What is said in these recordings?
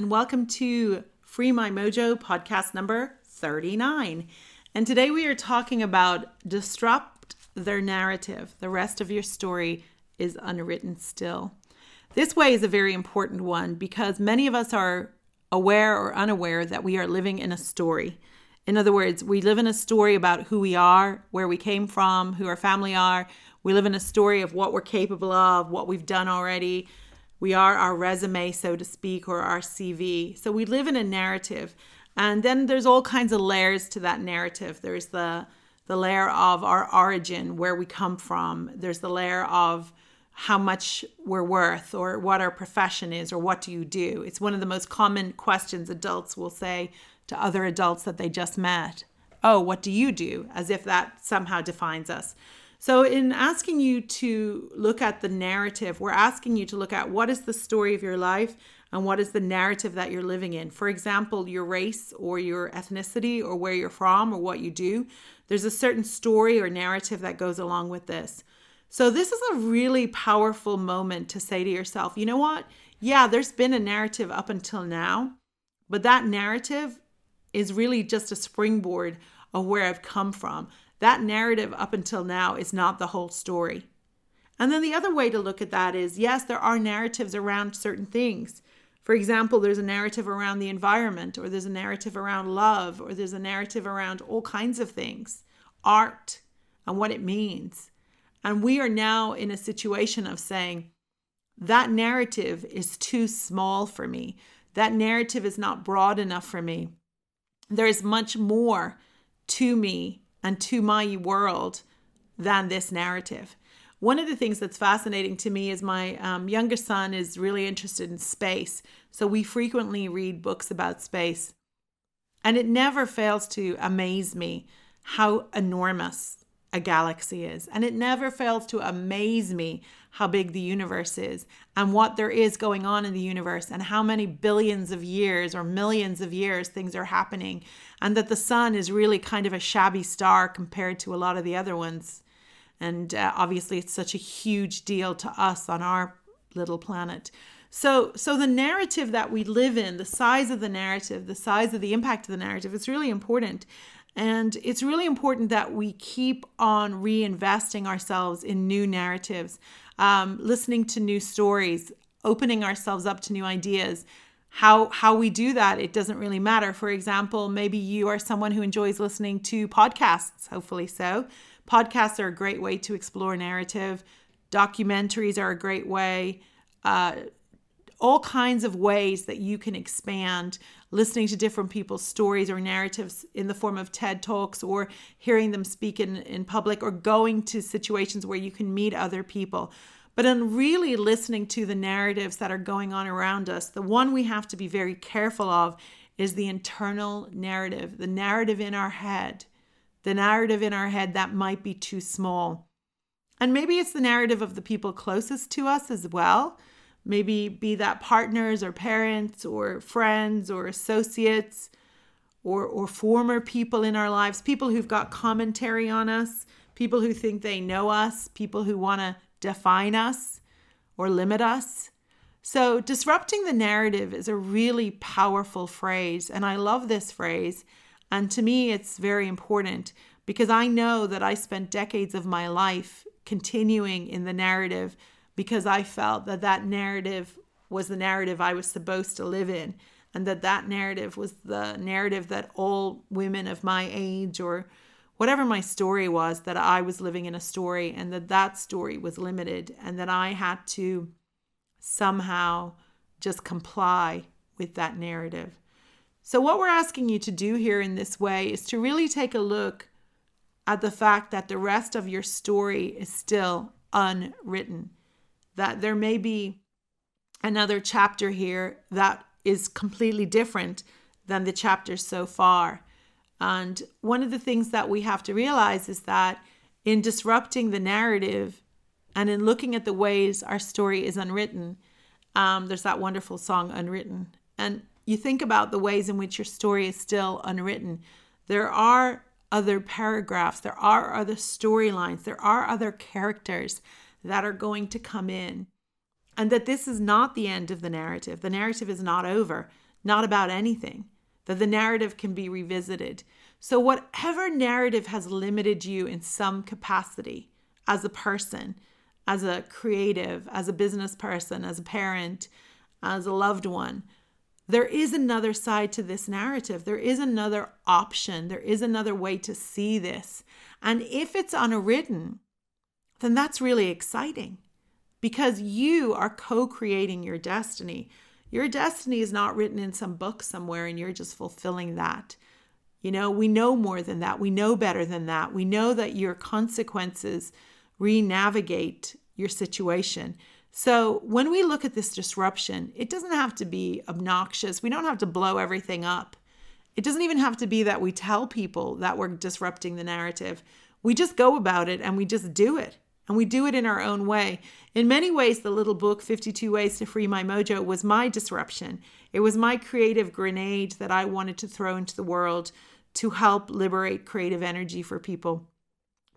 and welcome to Free My Mojo podcast number 39. And today we are talking about disrupt their narrative. The rest of your story is unwritten still. This way is a very important one because many of us are aware or unaware that we are living in a story. In other words, we live in a story about who we are, where we came from, who our family are. We live in a story of what we're capable of, what we've done already, we are our resume, so to speak, or our CV. So we live in a narrative. And then there's all kinds of layers to that narrative. There's the the layer of our origin, where we come from. There's the layer of how much we're worth or what our profession is or what do you do. It's one of the most common questions adults will say to other adults that they just met. Oh, what do you do? As if that somehow defines us. So, in asking you to look at the narrative, we're asking you to look at what is the story of your life and what is the narrative that you're living in. For example, your race or your ethnicity or where you're from or what you do. There's a certain story or narrative that goes along with this. So, this is a really powerful moment to say to yourself, you know what? Yeah, there's been a narrative up until now, but that narrative is really just a springboard of where I've come from that narrative up until now is not the whole story. And then the other way to look at that is yes, there are narratives around certain things. For example, there's a narrative around the environment, or there's a narrative around love, or there's a narrative around all kinds of things, art and what it means. And we are now in a situation of saying, that narrative is too small for me. That narrative is not broad enough for me. There is much more to me and to my world than this narrative. One of the things that's fascinating to me is my um, younger son is really interested in space. So we frequently read books about space. And it never fails to amaze me how enormous a galaxy is. And it never fails to amaze me how big the universe is and what there is going on in the universe and how many billions of years or millions of years things are happening. And that the sun is really kind of a shabby star compared to a lot of the other ones. And uh, obviously, it's such a huge deal to us on our little planet. So, so the narrative that we live in, the size of the narrative, the size of the impact of the narrative, is really important. And it's really important that we keep on reinvesting ourselves in new narratives, um, listening to new stories, opening ourselves up to new ideas. How how we do that, it doesn't really matter. For example, maybe you are someone who enjoys listening to podcasts, hopefully so. Podcasts are a great way to explore narrative. Documentaries are a great way. Uh, all kinds of ways that you can expand listening to different people's stories or narratives in the form of TED Talks or hearing them speak in, in public or going to situations where you can meet other people. But in really listening to the narratives that are going on around us, the one we have to be very careful of is the internal narrative, the narrative in our head, the narrative in our head that might be too small. And maybe it's the narrative of the people closest to us as well maybe be that partners or parents or friends or associates or, or former people in our lives, people who've got commentary on us, people who think they know us, people who want to define us or limit us. So, disrupting the narrative is a really powerful phrase, and I love this phrase. And to me, it's very important because I know that I spent decades of my life continuing in the narrative because I felt that that narrative was the narrative I was supposed to live in and that that narrative was the narrative that all women of my age or whatever my story was that I was living in a story and that that story was limited and that I had to somehow just comply with that narrative. So what we're asking you to do here in this way is to really take a look at the fact that the rest of your story is still unwritten that there may be another chapter here that is completely different than the chapters so far. And one of the things that we have to realize is that in disrupting the narrative, And in looking at the ways our story is unwritten, um, there's that wonderful song, Unwritten. And you think about the ways in which your story is still unwritten. There are other paragraphs, there are other storylines, there are other characters that are going to come in. And that this is not the end of the narrative. The narrative is not over, not about anything, that the narrative can be revisited. So, whatever narrative has limited you in some capacity as a person, as a creative, as a business person, as a parent, as a loved one, there is another side to this narrative. There is another option. There is another way to see this. And if it's unwritten, then that's really exciting because you are co creating your destiny. Your destiny is not written in some book somewhere and you're just fulfilling that. You know, we know more than that. We know better than that. We know that your consequences re navigate your situation. So when we look at this disruption, it doesn't have to be obnoxious. We don't have to blow everything up. It doesn't even have to be that we tell people that we're disrupting the narrative. We just go about it and we just do it. And we do it in our own way. In many ways, the little book, 52 Ways to Free My Mojo, was my disruption. It was my creative grenade that I wanted to throw into the world to help liberate creative energy for people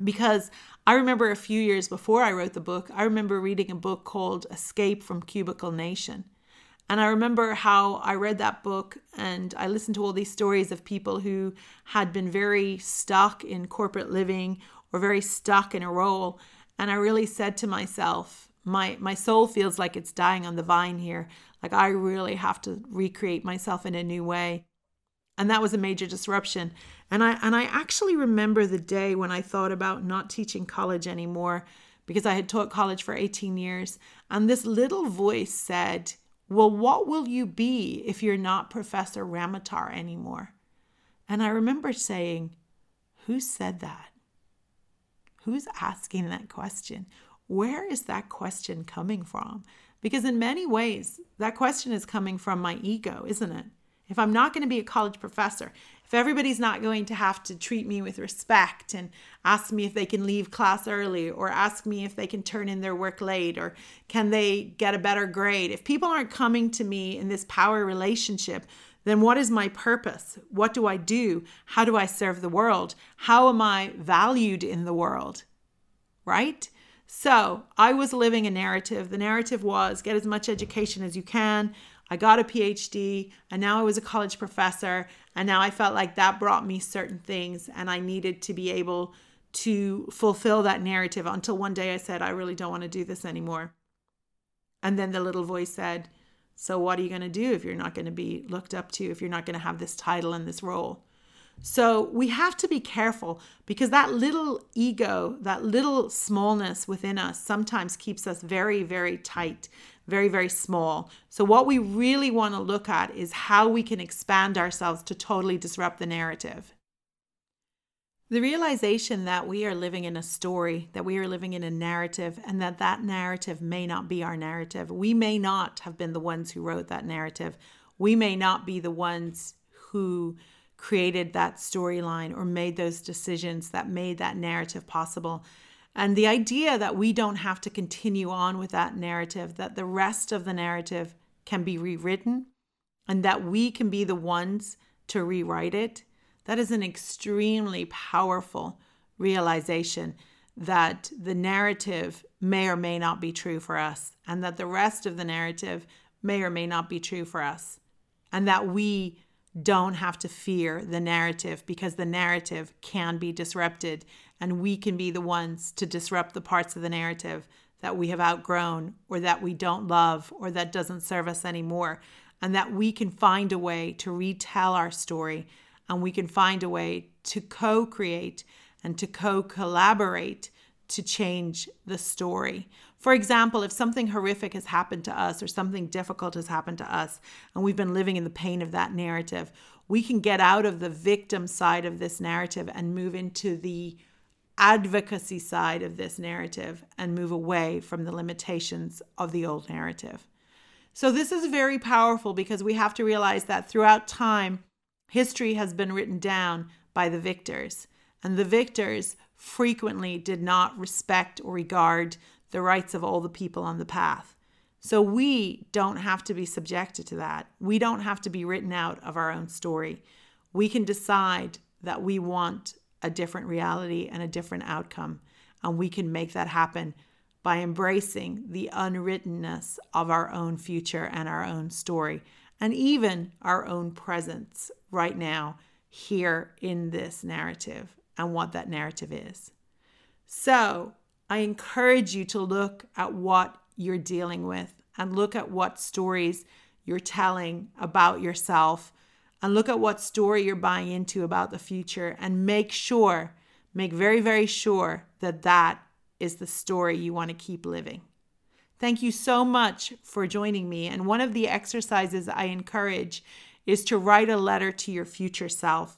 because I remember a few years before I wrote the book, I remember reading a book called Escape from Cubicle Nation. And I remember how I read that book and I listened to all these stories of people who had been very stuck in corporate living or very stuck in a role. And I really said to myself, my my soul feels like it's dying on the vine here. Like I really have to recreate myself in a new way. And that was a major disruption. And i and i actually remember the day when i thought about not teaching college anymore because i had taught college for 18 years. And this little voice said well what will you be if you're not professor ramatar anymore? And i remember saying who said that who's asking that question? Where is that question coming from? Because in many ways that question is coming from my ego isn't it? If I'm not going to be a college professor, if everybody's not going to have to treat me with respect and ask me if they can leave class early or ask me if they can turn in their work late or can they get a better grade, if people aren't coming to me in this power relationship, then what is my purpose? What do I do? How do I serve the world? How am I valued in the world? Right? So I was living a narrative. The narrative was get as much education as you can, I got a PhD and now I was a college professor. And now I felt like that brought me certain things and I needed to be able to fulfill that narrative until one day I said, I really don't want to do this anymore. And then the little voice said, So what are you going to do if you're not going to be looked up to, if you're not going to have this title and this role? So we have to be careful because that little ego, that little smallness within us sometimes keeps us very, very tight very, very small. So, what we really want to look at is how we can expand ourselves to totally disrupt the narrative. The realization that we are living in a story, that we are living in a narrative, and that that narrative may not be our narrative. We may not have been the ones who wrote that narrative. We may not be the ones who created that storyline or made those decisions that made that narrative possible. And the idea that we don't have to continue on with that narrative, that the rest of the narrative can be rewritten and that we can be the ones to rewrite it, that is an extremely powerful realization that the narrative may or may not be true for us, and that the rest of the narrative may or may not be true for us, and that we don't have to fear the narrative because the narrative can be disrupted and we can be the ones to disrupt the parts of the narrative that we have outgrown or that we don't love or that doesn't serve us anymore and that we can find a way to retell our story and we can find a way to co-create and to co-collaborate to change the story. For example, if something horrific has happened to us or something difficult has happened to us, and we've been living in the pain of that narrative, we can get out of the victim side of this narrative and move into the advocacy side of this narrative and move away from the limitations of the old narrative. So, this is very powerful because we have to realize that throughout time, history has been written down by the victors, and the victors frequently did not respect or regard the rights of all the people on the path. So we don't have to be subjected to that. We don't have to be written out of our own story. We can decide that we want a different reality and a different outcome. And we can make that happen by embracing the unwrittenness of our own future and our own story, and even our own presence right now here in this narrative and what that narrative is. So, I encourage you to look at what you're dealing with and look at what stories you're telling about yourself and look at what story you're buying into about the future and make sure, make very, very sure that that is the story you want to keep living. Thank you so much for joining me. And one of the exercises I encourage is to write a letter to your future self.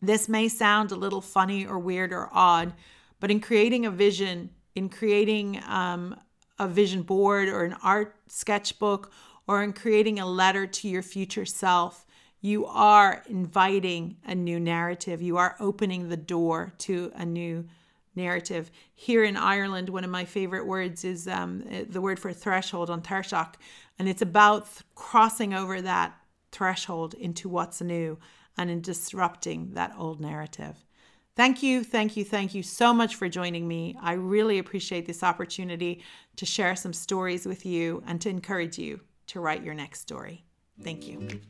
This may sound a little funny or weird or odd, but in creating a vision, in creating um, a vision board or an art sketchbook, or in creating a letter to your future self, you are inviting a new narrative. You are opening the door to a new narrative. Here in Ireland, one of my favorite words is um, the word for threshold on tairseach, and it's about th- crossing over that threshold into what's new and in disrupting that old narrative. Thank you, thank you, thank you so much for joining me. I really appreciate this opportunity to share some stories with you and to encourage you to write your next story. Thank you.